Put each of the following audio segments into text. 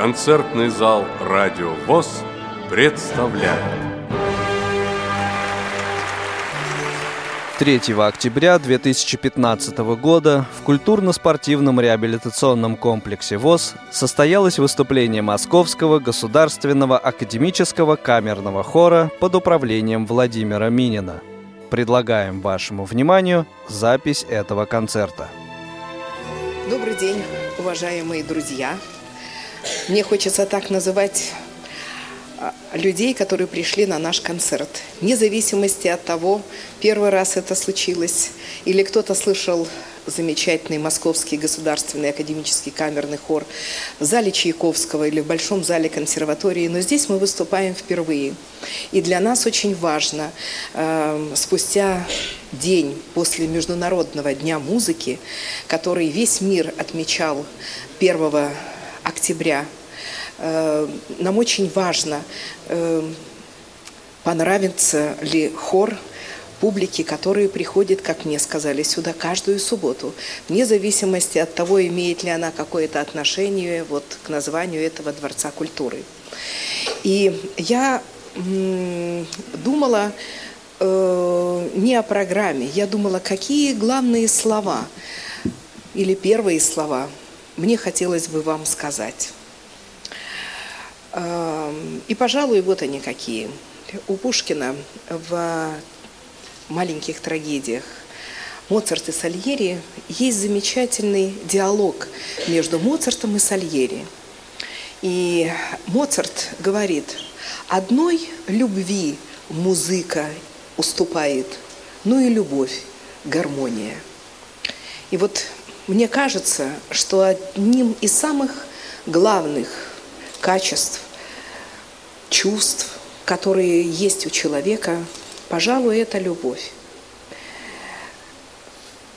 Концертный зал «Радио ВОЗ» представляет 3 октября 2015 года в культурно-спортивном реабилитационном комплексе ВОЗ состоялось выступление Московского государственного академического камерного хора под управлением Владимира Минина. Предлагаем вашему вниманию запись этого концерта. Добрый день, уважаемые друзья. Мне хочется так называть а, людей, которые пришли на наш концерт. Вне зависимости от того, первый раз это случилось, или кто-то слышал замечательный Московский государственный академический камерный хор в зале Чайковского или в Большом зале консерватории, но здесь мы выступаем впервые. И для нас очень важно, э, спустя день после Международного дня музыки, который весь мир отмечал 1 октября. Э, нам очень важно, э, понравится ли хор публики, которые приходят, как мне сказали, сюда каждую субботу, вне зависимости от того, имеет ли она какое-то отношение вот к названию этого Дворца культуры. И я думала э, не о программе, я думала, какие главные слова или первые слова мне хотелось бы вам сказать. И, пожалуй, вот они какие. У Пушкина в маленьких трагедиях Моцарт и Сальери есть замечательный диалог между Моцартом и Сальери. И Моцарт говорит, одной любви музыка уступает, ну и любовь, гармония. И вот мне кажется, что одним из самых главных качеств, чувств, которые есть у человека, пожалуй, это любовь.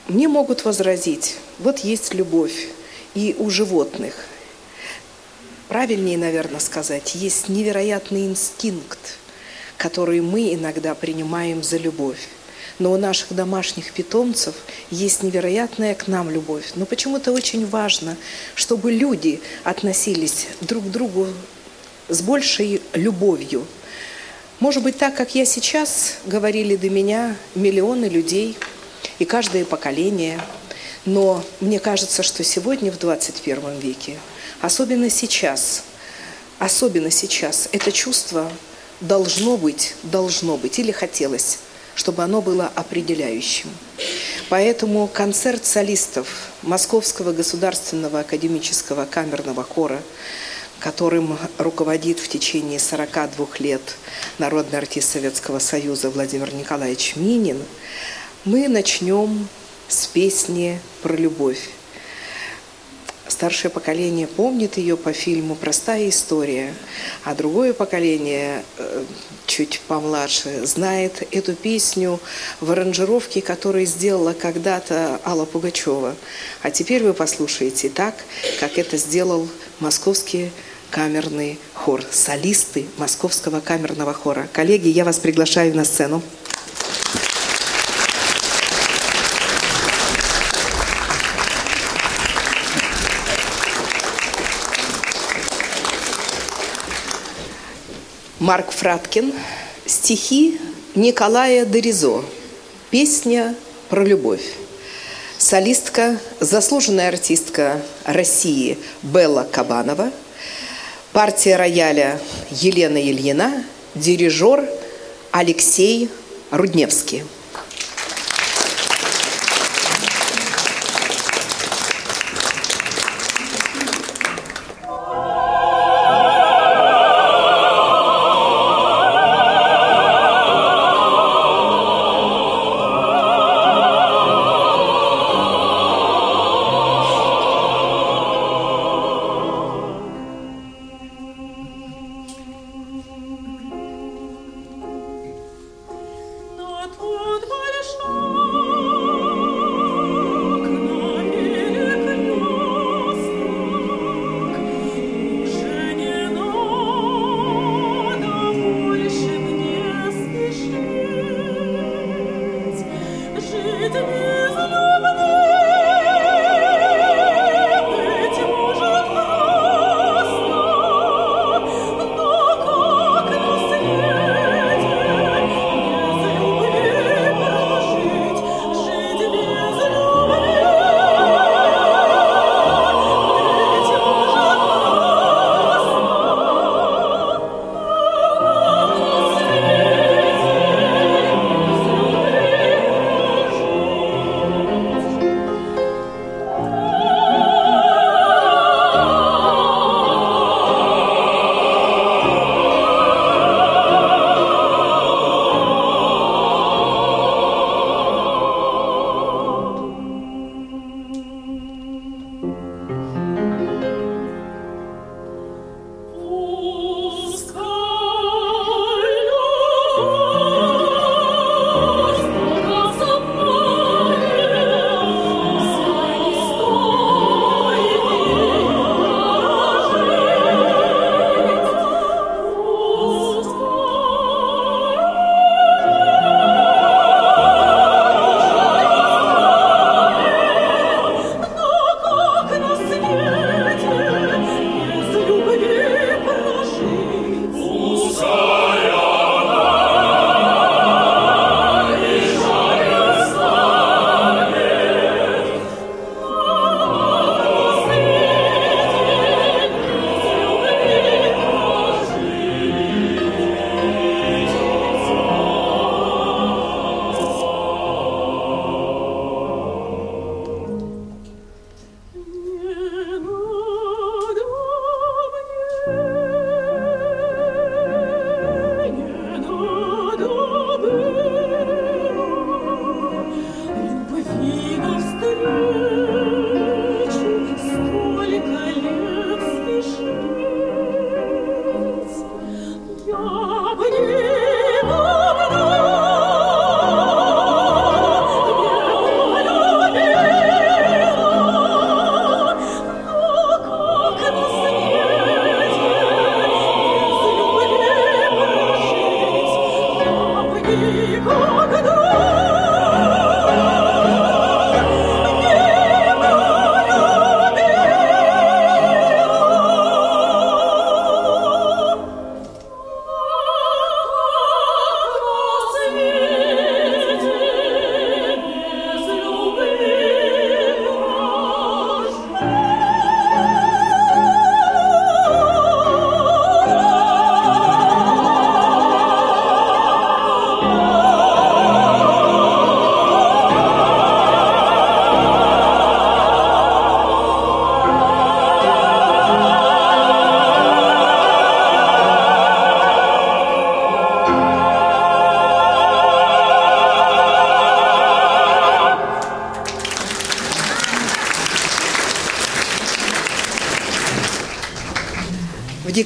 Мне могут возразить, вот есть любовь и у животных. Правильнее, наверное, сказать, есть невероятный инстинкт, который мы иногда принимаем за любовь. Но у наших домашних питомцев есть невероятная к нам любовь. Но почему-то очень важно, чтобы люди относились друг к другу с большей любовью. Может быть, так, как я сейчас, говорили до меня миллионы людей и каждое поколение. Но мне кажется, что сегодня, в 21 веке, особенно сейчас, особенно сейчас, это чувство должно быть, должно быть или хотелось чтобы оно было определяющим. Поэтому концерт солистов Московского государственного академического камерного хора, которым руководит в течение 42 лет народный артист Советского Союза Владимир Николаевич Минин, мы начнем с песни про любовь. Старшее поколение помнит ее по фильму «Простая история», а другое поколение, э, чуть помладше, знает эту песню в аранжировке, которую сделала когда-то Алла Пугачева. А теперь вы послушаете так, как это сделал московский камерный хор, солисты Московского камерного хора. Коллеги, я вас приглашаю на сцену. Марк Фраткин, стихи Николая Доризо, песня про любовь. Солистка, заслуженная артистка России Белла Кабанова, партия рояля Елена Ильина, дирижер Алексей Рудневский.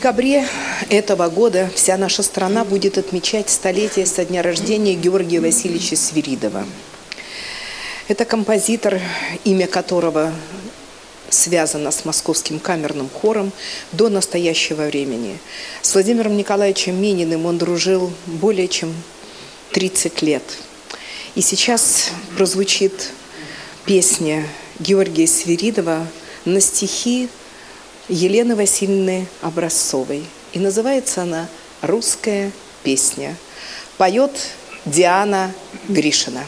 Декабре этого года вся наша страна будет отмечать столетие со дня рождения Георгия Васильевича Свиридова. Это композитор, имя которого связано с московским камерным хором до настоящего времени. С Владимиром Николаевичем Мининым он дружил более чем 30 лет. И сейчас прозвучит песня Георгия Свиридова на стихи Елены Васильевны Образцовой. И называется она «Русская песня». Поет Диана Гришина.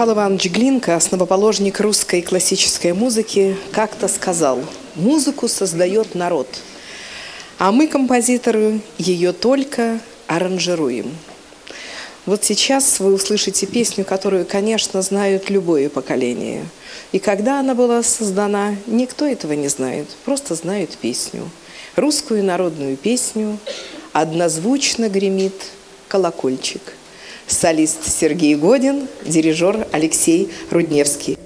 Михаил Иванович Глинка, основоположник русской классической музыки, как-то сказал, музыку создает народ, а мы, композиторы, ее только аранжируем. Вот сейчас вы услышите песню, которую, конечно, знают любое поколение. И когда она была создана, никто этого не знает, просто знают песню. Русскую народную песню однозвучно гремит колокольчик – солист Сергей Годин, дирижер Алексей Рудневский.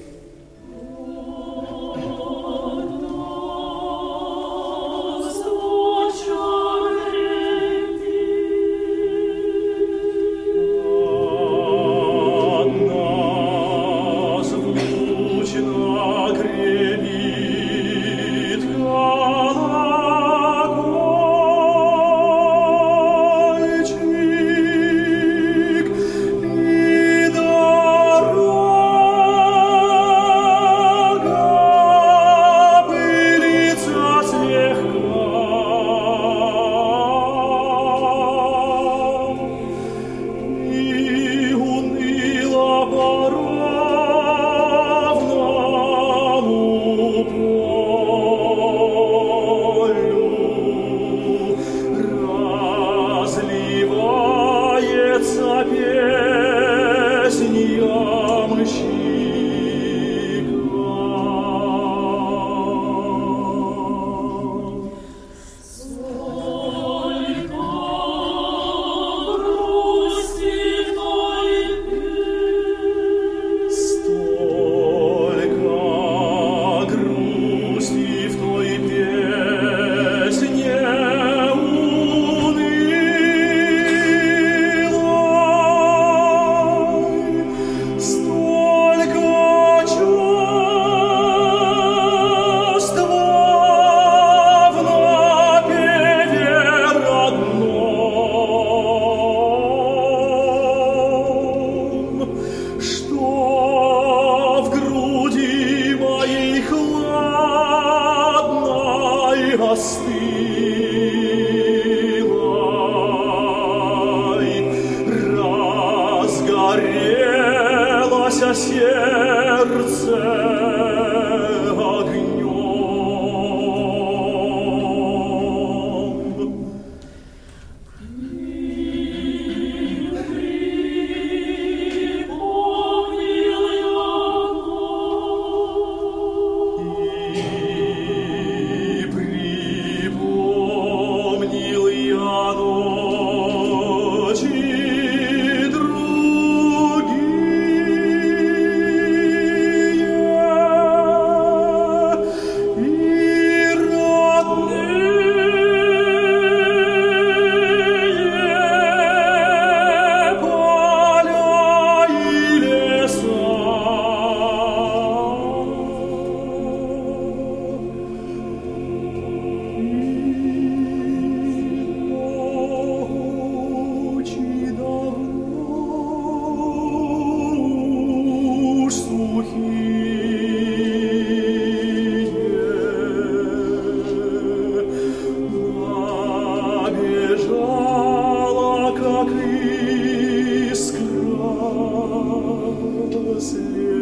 Sicily.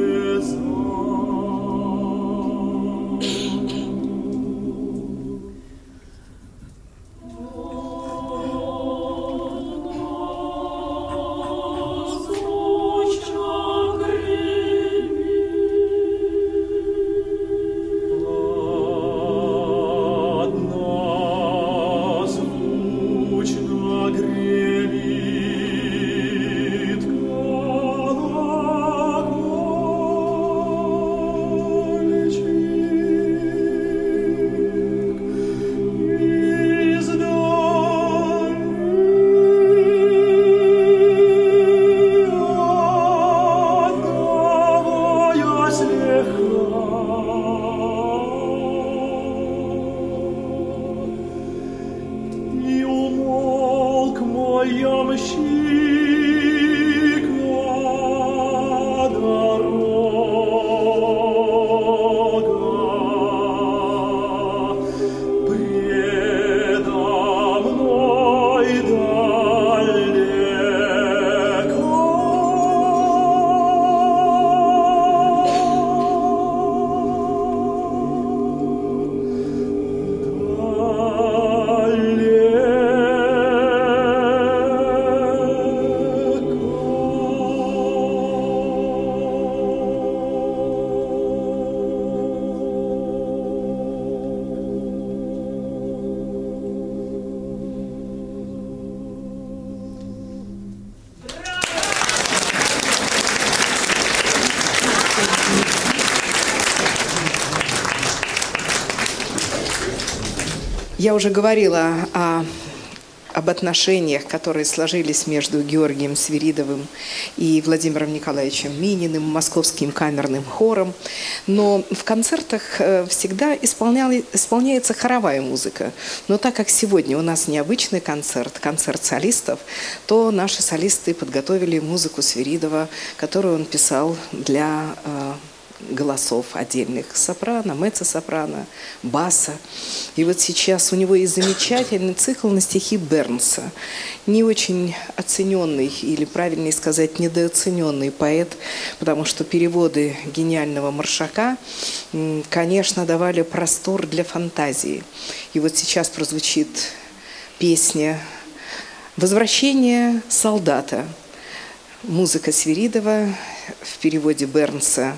Я уже говорила о, об отношениях, которые сложились между Георгием Свиридовым и Владимиром Николаевичем Мининым, Московским камерным хором. Но в концертах э, всегда исполняется хоровая музыка. Но так как сегодня у нас необычный концерт, концерт солистов, то наши солисты подготовили музыку Свиридова, которую он писал для э, голосов отдельных сопрано, меццо-сопрано, баса. И вот сейчас у него есть замечательный цикл на стихи Бернса. Не очень оцененный, или правильнее сказать, недооцененный поэт, потому что переводы гениального Маршака, конечно, давали простор для фантазии. И вот сейчас прозвучит песня «Возвращение солдата». Музыка Свиридова в переводе Бернса,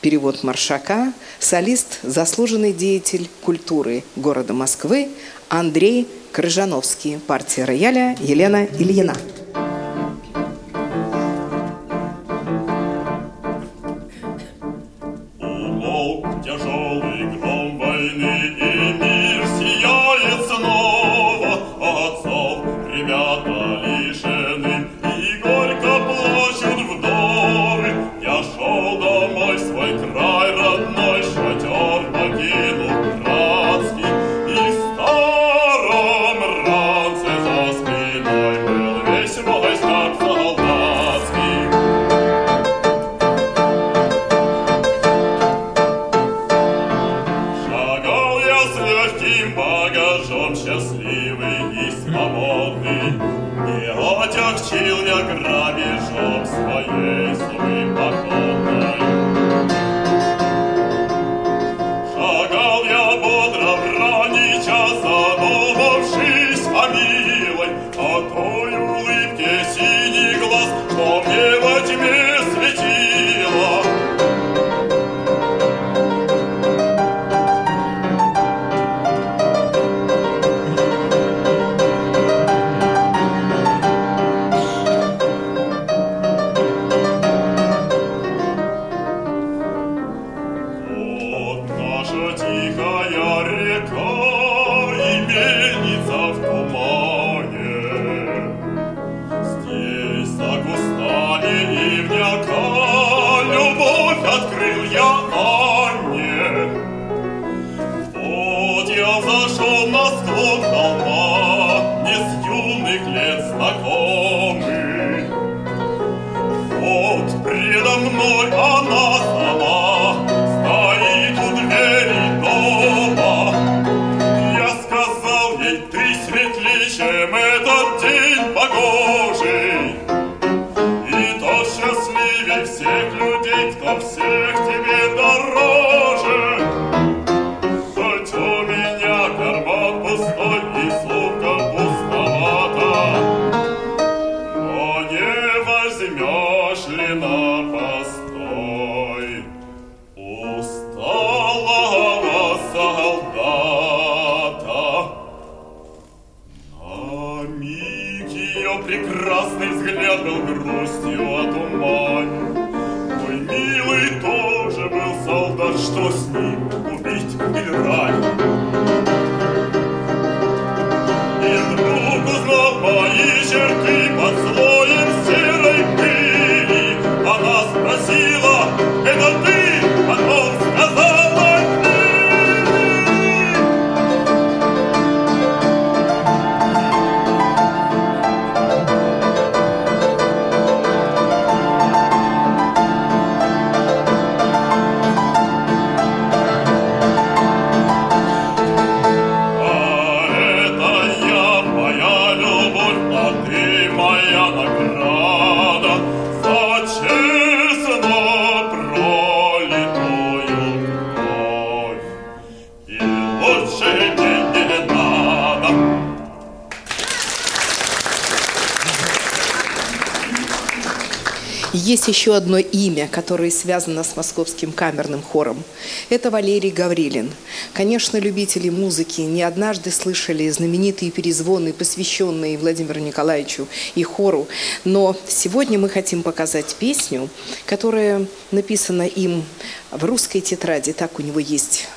перевод Маршака, солист, заслуженный деятель культуры города Москвы Андрей Крыжановский, партия рояля Елена Ильина. Еще одно имя, которое связано с Московским камерным хором. Это Валерий Гаврилин. Конечно, любители музыки не однажды слышали знаменитые перезвоны, посвященные Владимиру Николаевичу и хору. Но сегодня мы хотим показать песню, которая написана им в русской тетради. Так у него есть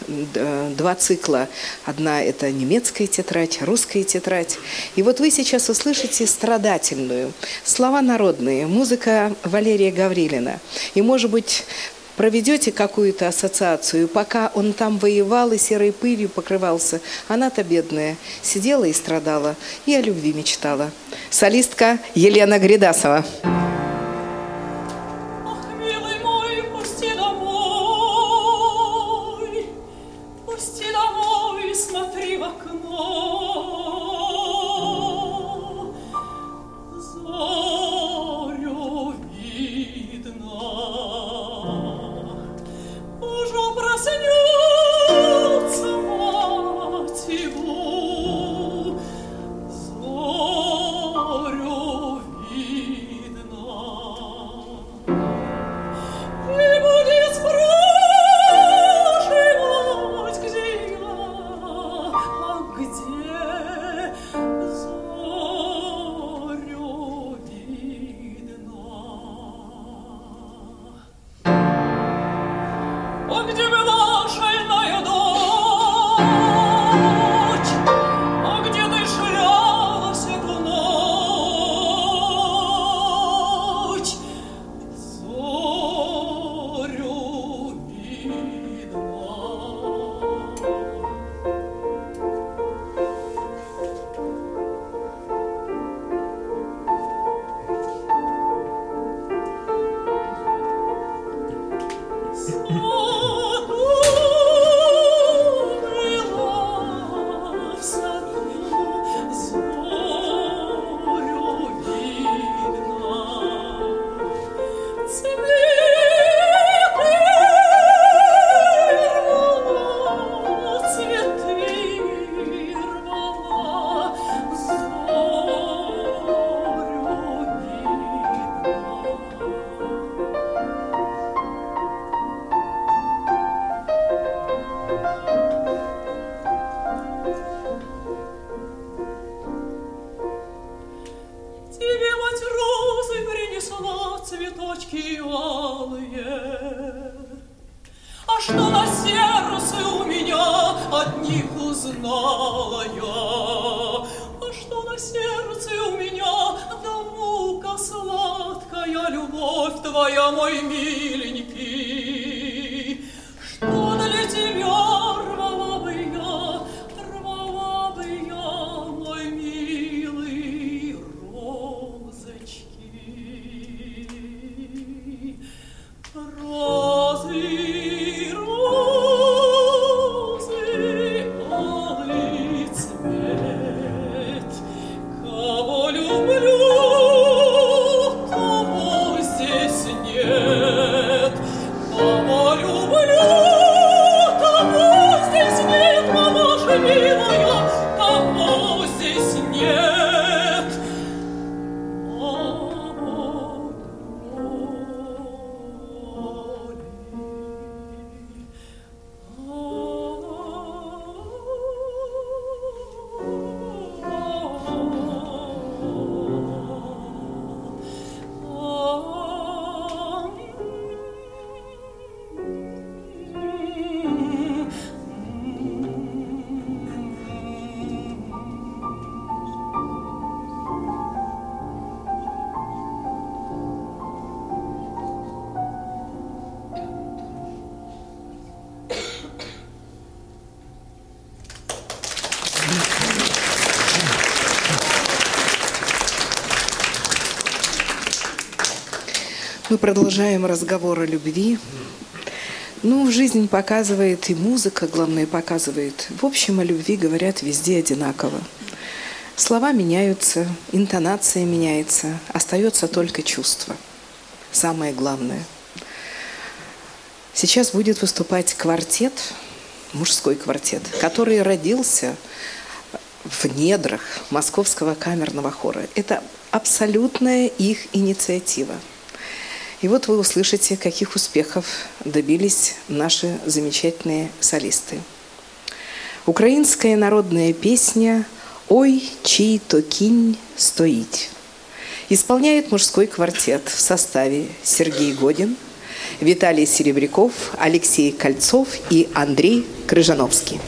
два цикла. Одна – это немецкая тетрадь, русская тетрадь. И вот вы сейчас услышите страдательную. Слова народные, музыка Валерия Гаврилина. И, может быть, проведете какую-то ассоциацию, пока он там воевал и серой пылью покрывался, она-то бедная сидела и страдала, и о любви мечтала. Солистка Елена Гридасова. Мы продолжаем разговор о любви. Ну, жизнь показывает, и музыка, главное, показывает. В общем, о любви говорят везде одинаково. Слова меняются, интонация меняется, остается только чувство. Самое главное. Сейчас будет выступать квартет, мужской квартет, который родился в недрах Московского камерного хора. Это абсолютная их инициатива. И вот вы услышите, каких успехов добились наши замечательные солисты. Украинская народная песня «Ой, чий то кинь стоить» исполняет мужской квартет в составе Сергей Годин, Виталий Серебряков, Алексей Кольцов и Андрей Крыжановский.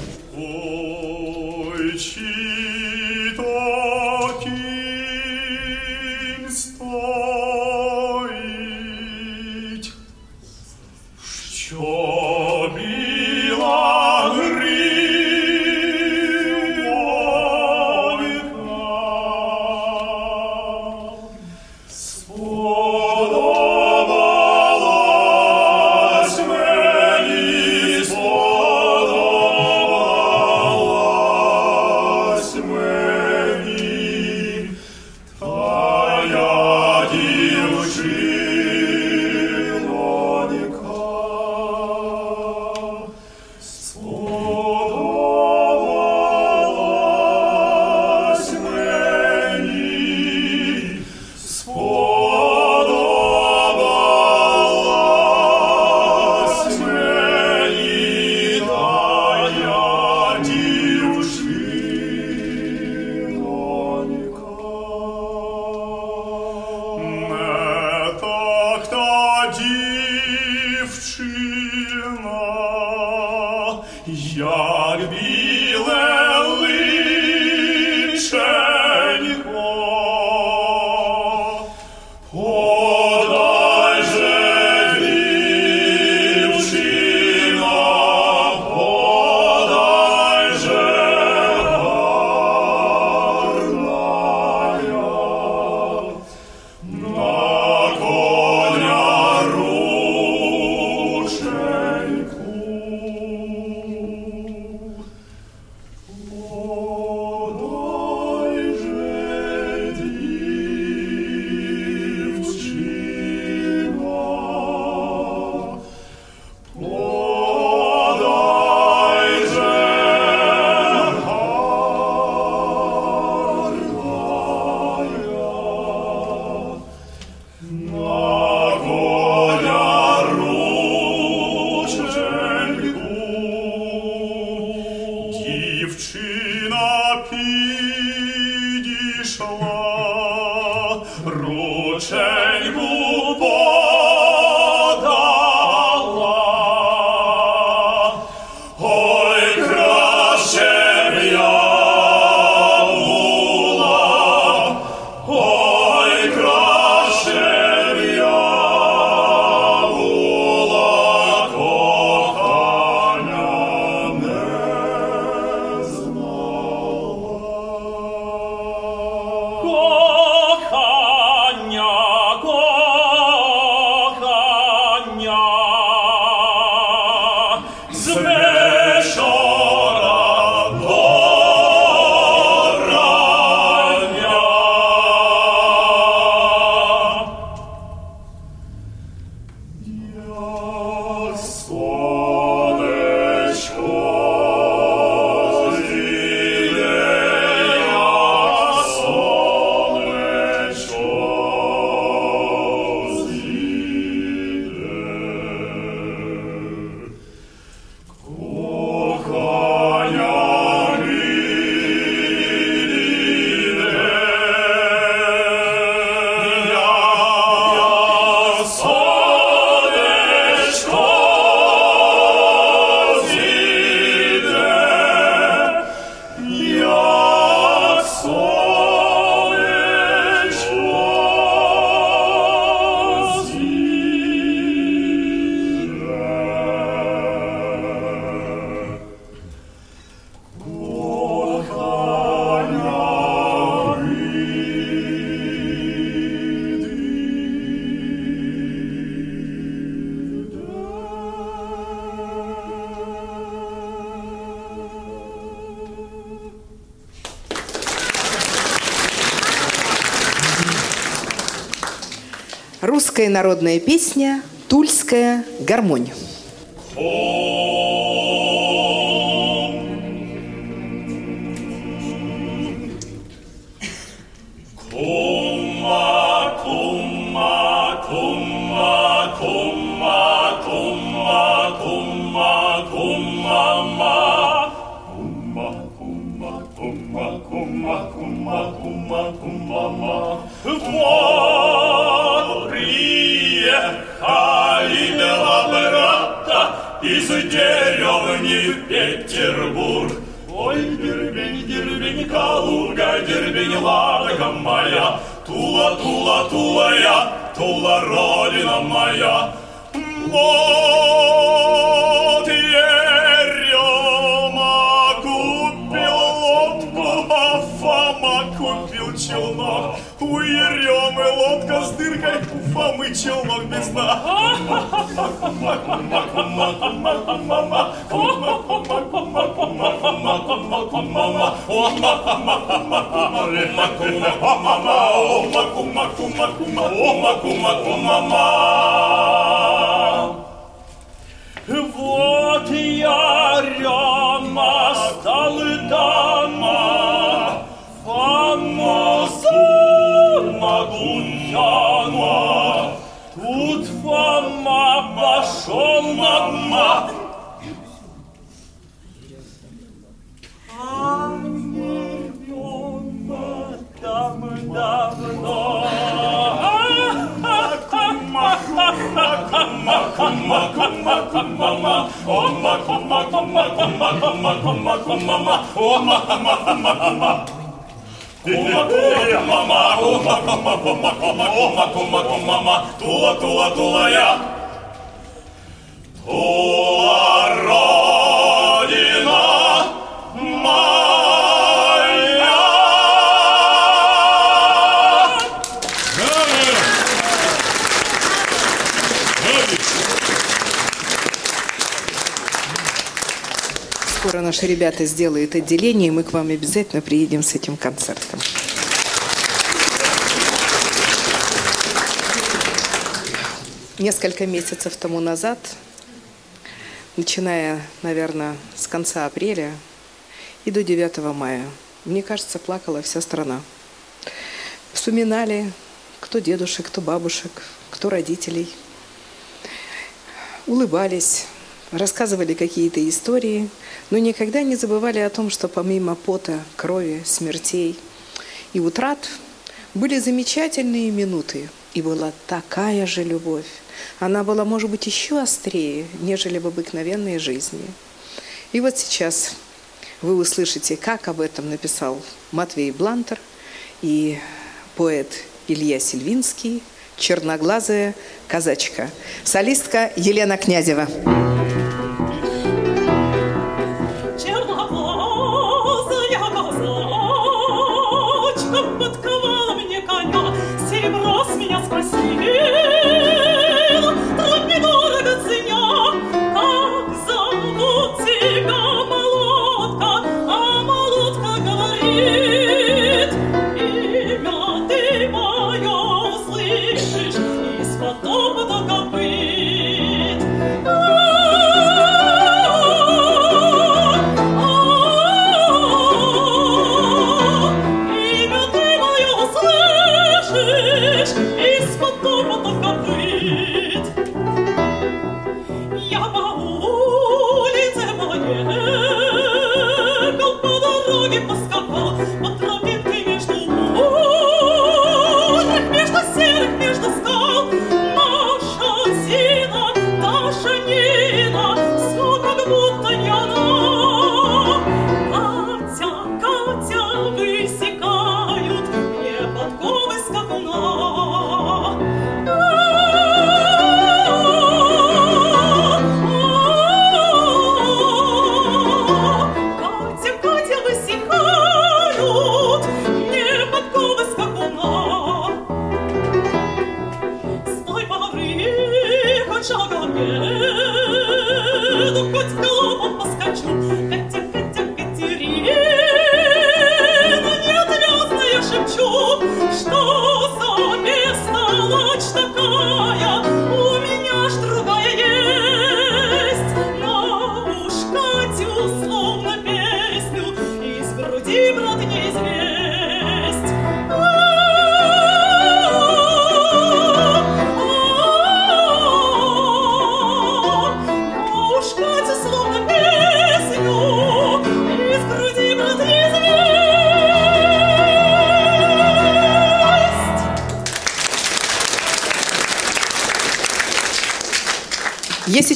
Русская народная песня «Тульская гармонь». Я, Тула, родина моя. Вот Ерема купил лодку, а Фома купил челнок. У Еремы лодка с дыркой, у Фомы челнок без дна. Вот я рема стал дама, Фома сама гуляла. Тут Фома пошел мама. Komma, komma, komma, komma, komma, komma, komma, komma, komma, komma, komma. Mama, kumma, kumma, kumma, kumma, kumma, kumma, kumma, tuo, tuo, tuo ja tuo. Наши ребята сделают отделение, и мы к вам обязательно приедем с этим концертом. Несколько месяцев тому назад, начиная, наверное, с конца апреля и до 9 мая, мне кажется, плакала вся страна. Вспоминали, кто дедушек, кто бабушек, кто родителей. Улыбались, рассказывали какие-то истории, но никогда не забывали о том, что помимо пота, крови, смертей и утрат были замечательные минуты, и была такая же любовь. Она была, может быть, еще острее, нежели в обыкновенной жизни. И вот сейчас вы услышите, как об этом написал Матвей Блантер и поэт Илья Сильвинский, черноглазая казачка, солистка Елена Князева.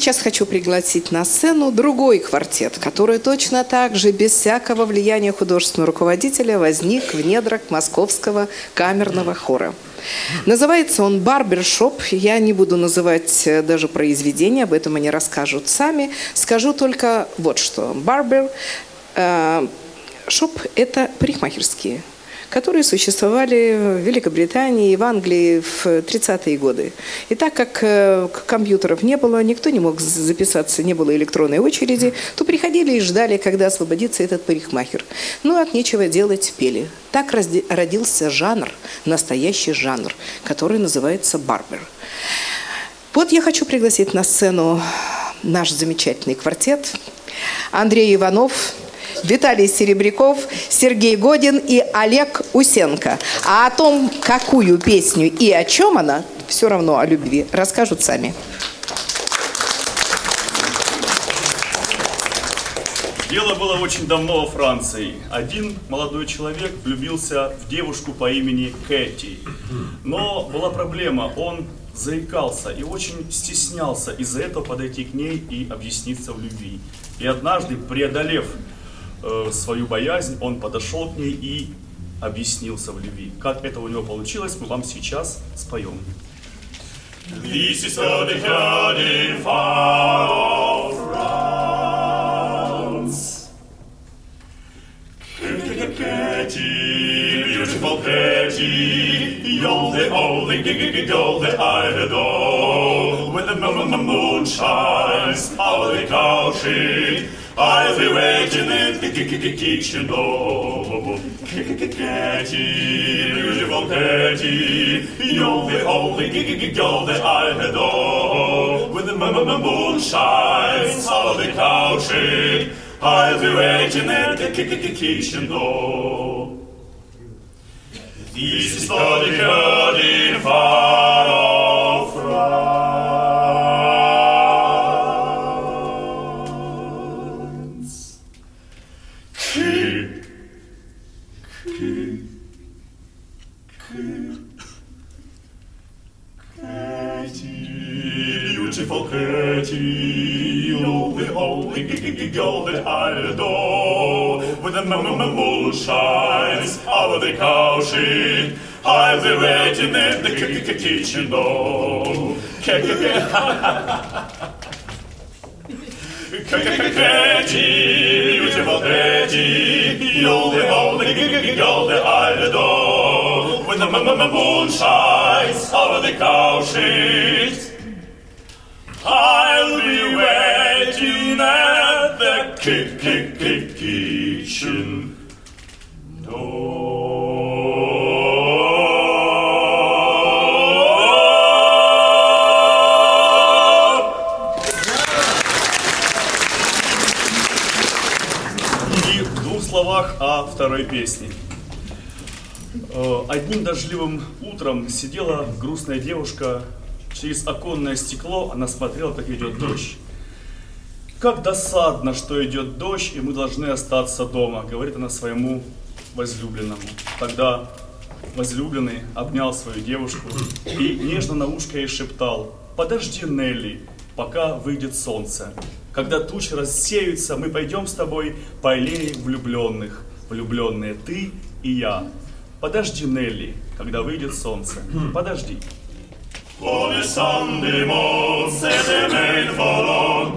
Сейчас хочу пригласить на сцену другой квартет, который точно так же, без всякого влияния художественного руководителя, возник в недрах московского камерного хора. Называется он «Барбершоп». Я не буду называть э, даже произведение, об этом они расскажут сами. Скажу только вот что. «Барбер» э, шоп – это парикмахерские которые существовали в Великобритании и в Англии в 30-е годы. И так как э, компьютеров не было, никто не мог записаться, не было электронной очереди, то приходили и ждали, когда освободится этот парикмахер. Ну, от нечего делать, пели. Так родился жанр, настоящий жанр, который называется барбер. Вот я хочу пригласить на сцену наш замечательный квартет. Андрей Иванов, Виталий Серебряков, Сергей Годин и Олег Усенко. А о том, какую песню и о чем она, все равно о любви, расскажут сами. Дело было очень давно во Франции. Один молодой человек влюбился в девушку по имени Кэти. Но была проблема, он заикался и очень стеснялся из-за этого подойти к ней и объясниться в любви. И однажды, преодолев э, свою боязнь, он подошел к ней и объяснился в любви. Как это у него получилось, мы вам сейчас споем. This is the garden far of France. Katie, beautiful Katie, you're the only girl that I adore. When the moon shines over the country, I'll be waiting you're the only I adore. When the moon shines the country, I'll be waiting. This is the garden far Be waiting at the kitchen door. Katie, beautiful Katie, you're the only girl that I adore. When the moon shines over the cow I'll be waiting at the kitchen словах о второй песне. Э, Одним дождливым утром сидела грустная девушка. Через оконное стекло она смотрела, как идет дождь. Как досадно, что идет дождь, и мы должны остаться дома, говорит она своему возлюбленному. Тогда возлюбленный обнял свою девушку и нежно на ушко ей шептал, подожди, Нелли, пока выйдет солнце. Когда тучи рассеются, мы пойдем с тобой по аллее влюбленных. Влюбленные ты и я. Подожди, Нелли, когда выйдет солнце. Подожди. Main forlorn,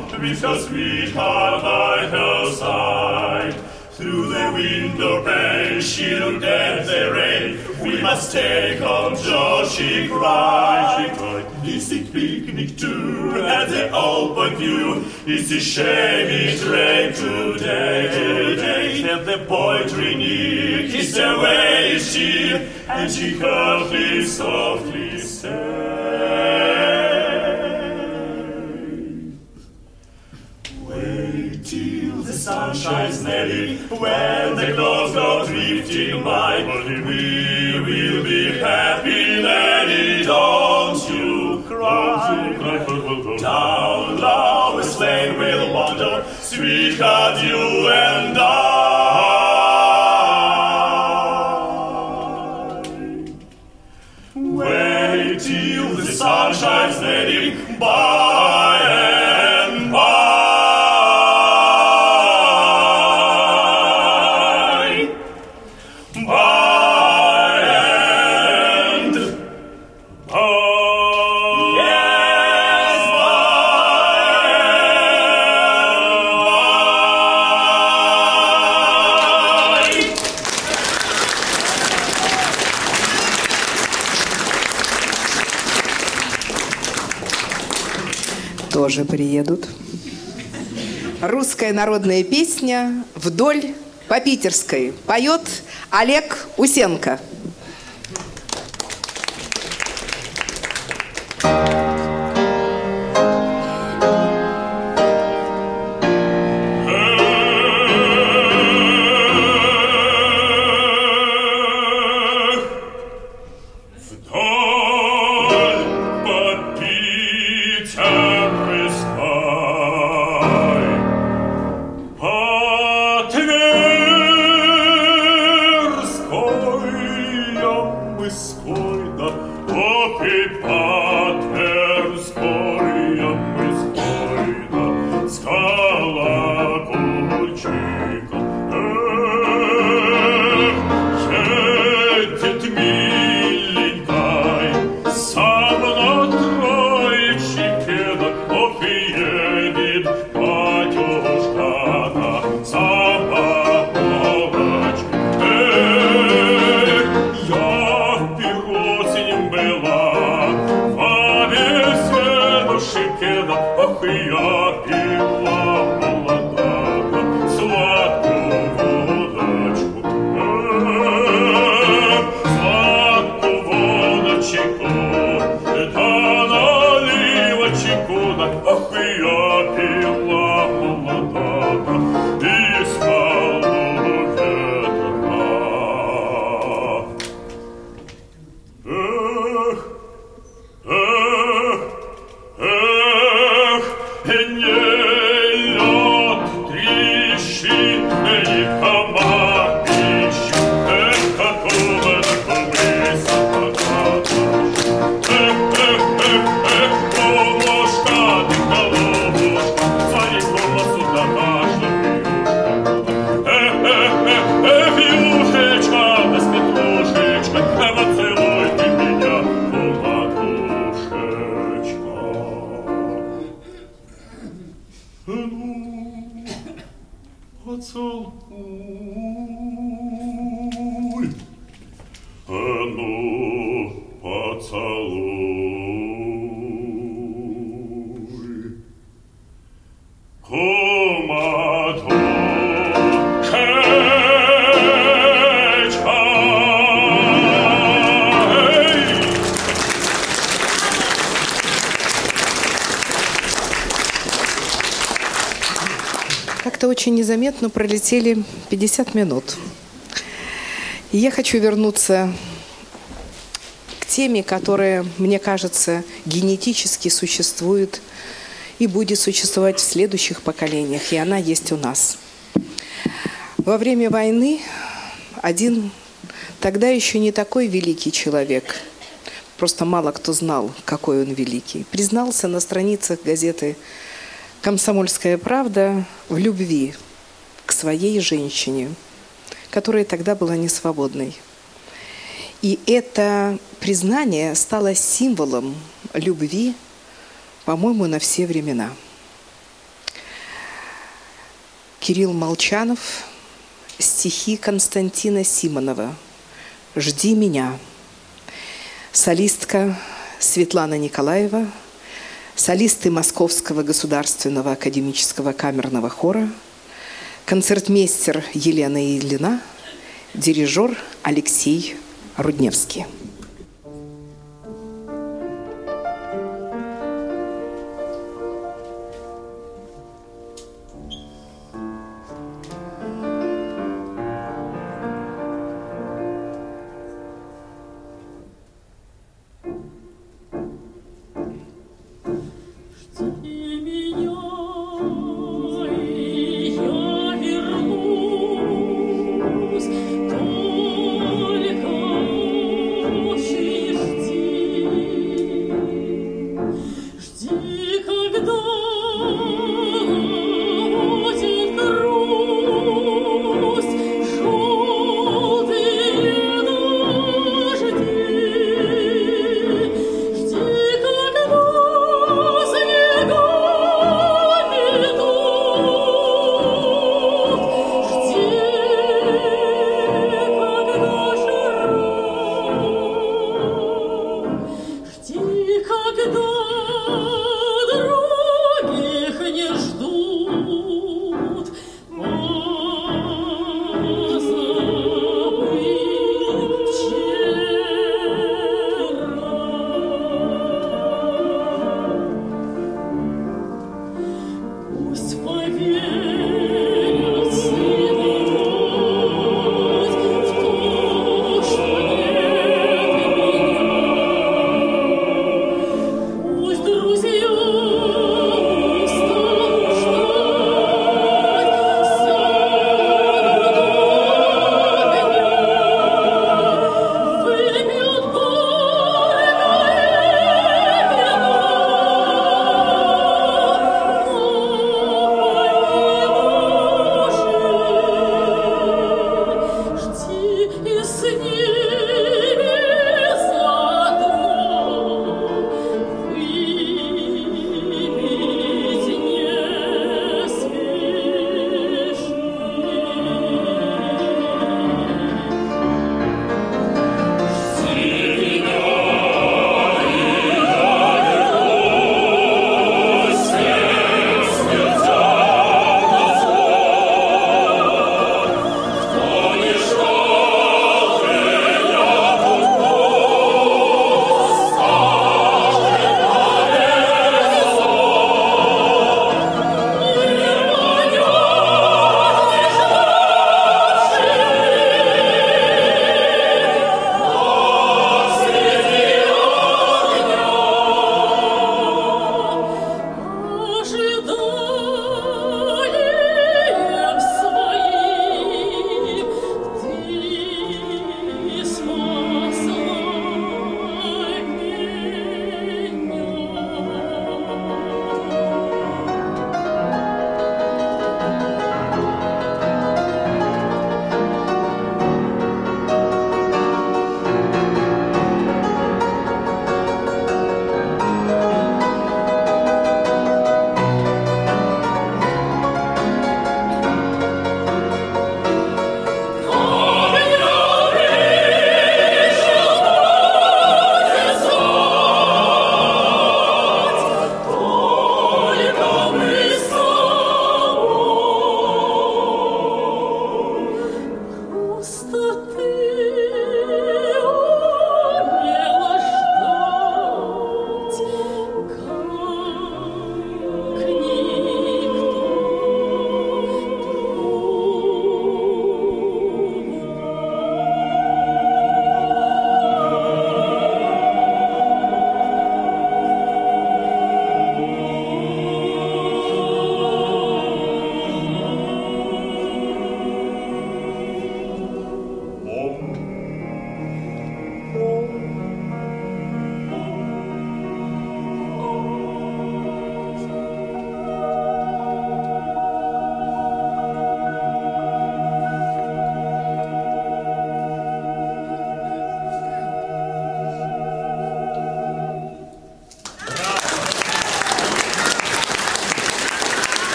with. Through the window pane, she looked at the rain. We must take home George, she cried. She cried, this is picnic too, at the open view. It's a shame it rained today, today. And the poetry near kissed away cheek, and she heard him softly say. Sun shines, Nelly, when the clouds go drifting by. We will be happy, Nelly, don't you cry. Down Lover's Lane we'll wander, sweetheart, you and I. Wait till the sun shines, Nelly, by тоже приедут. Русская народная песня «Вдоль по питерской» поет Олег Усенко. Пролетели 50 минут. И я хочу вернуться к теме, которая, мне кажется, генетически существует и будет существовать в следующих поколениях, и она есть у нас. Во время войны один тогда еще не такой великий человек, просто мало кто знал, какой он великий, признался на страницах газеты «Комсомольская правда» в любви своей женщине, которая тогда была несвободной. И это признание стало символом любви, по-моему, на все времена. Кирилл Молчанов, стихи Константина Симонова «Жди меня», солистка Светлана Николаева – солисты Московского государственного академического камерного хора, концертмейстер Елена Ильина, дирижер Алексей Рудневский.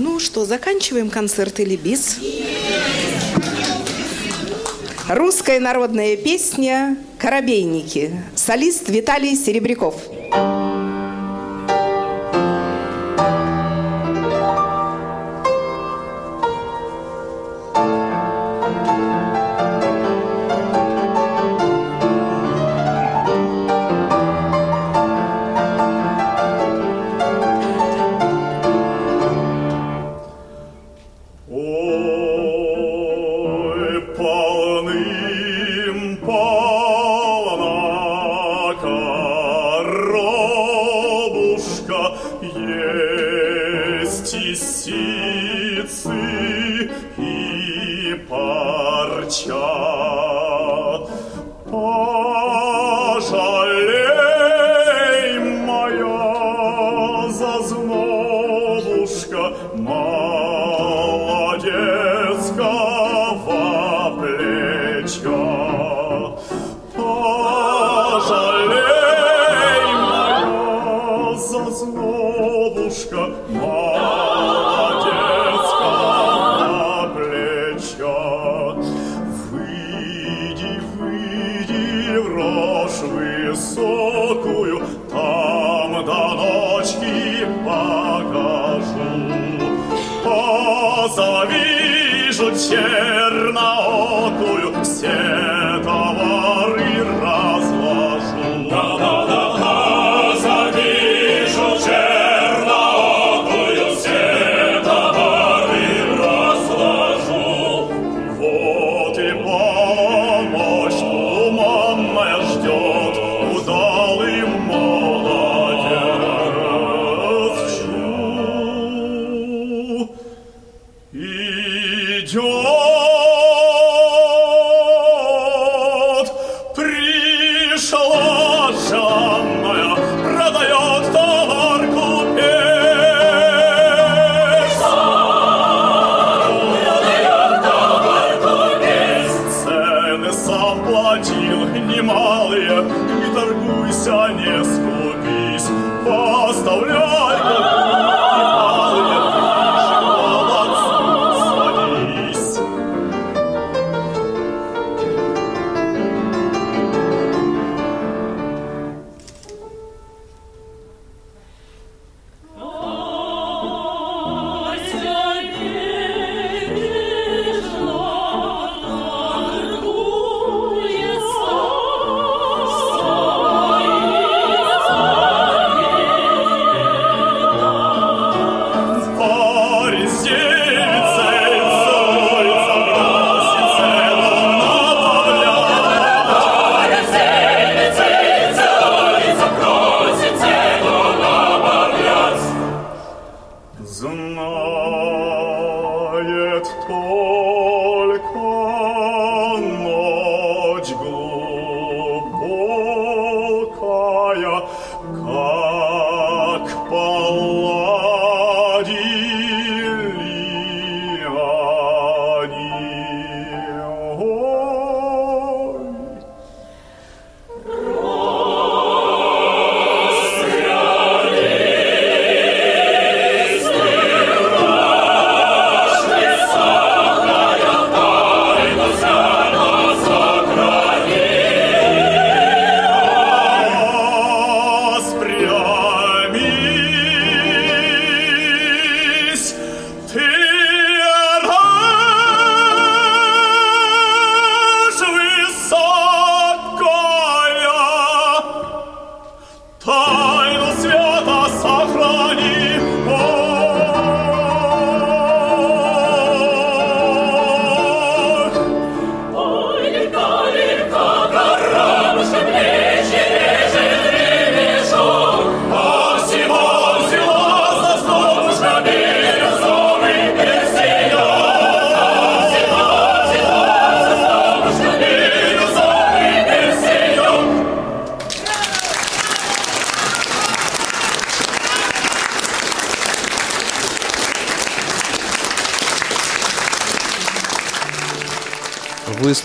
Ну что, заканчиваем концерт или бис? Русская народная песня «Коробейники». Солист Виталий Серебряков.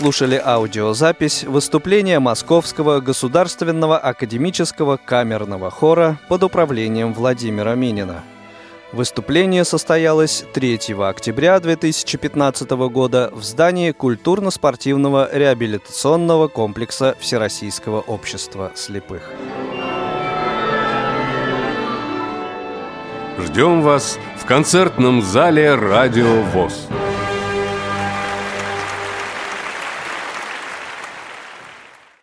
Слушали аудиозапись выступления Московского государственного академического камерного хора под управлением Владимира Минина. Выступление состоялось 3 октября 2015 года в здании культурно-спортивного реабилитационного комплекса Всероссийского общества слепых. Ждем вас в концертном зале «Радио ВОЗ».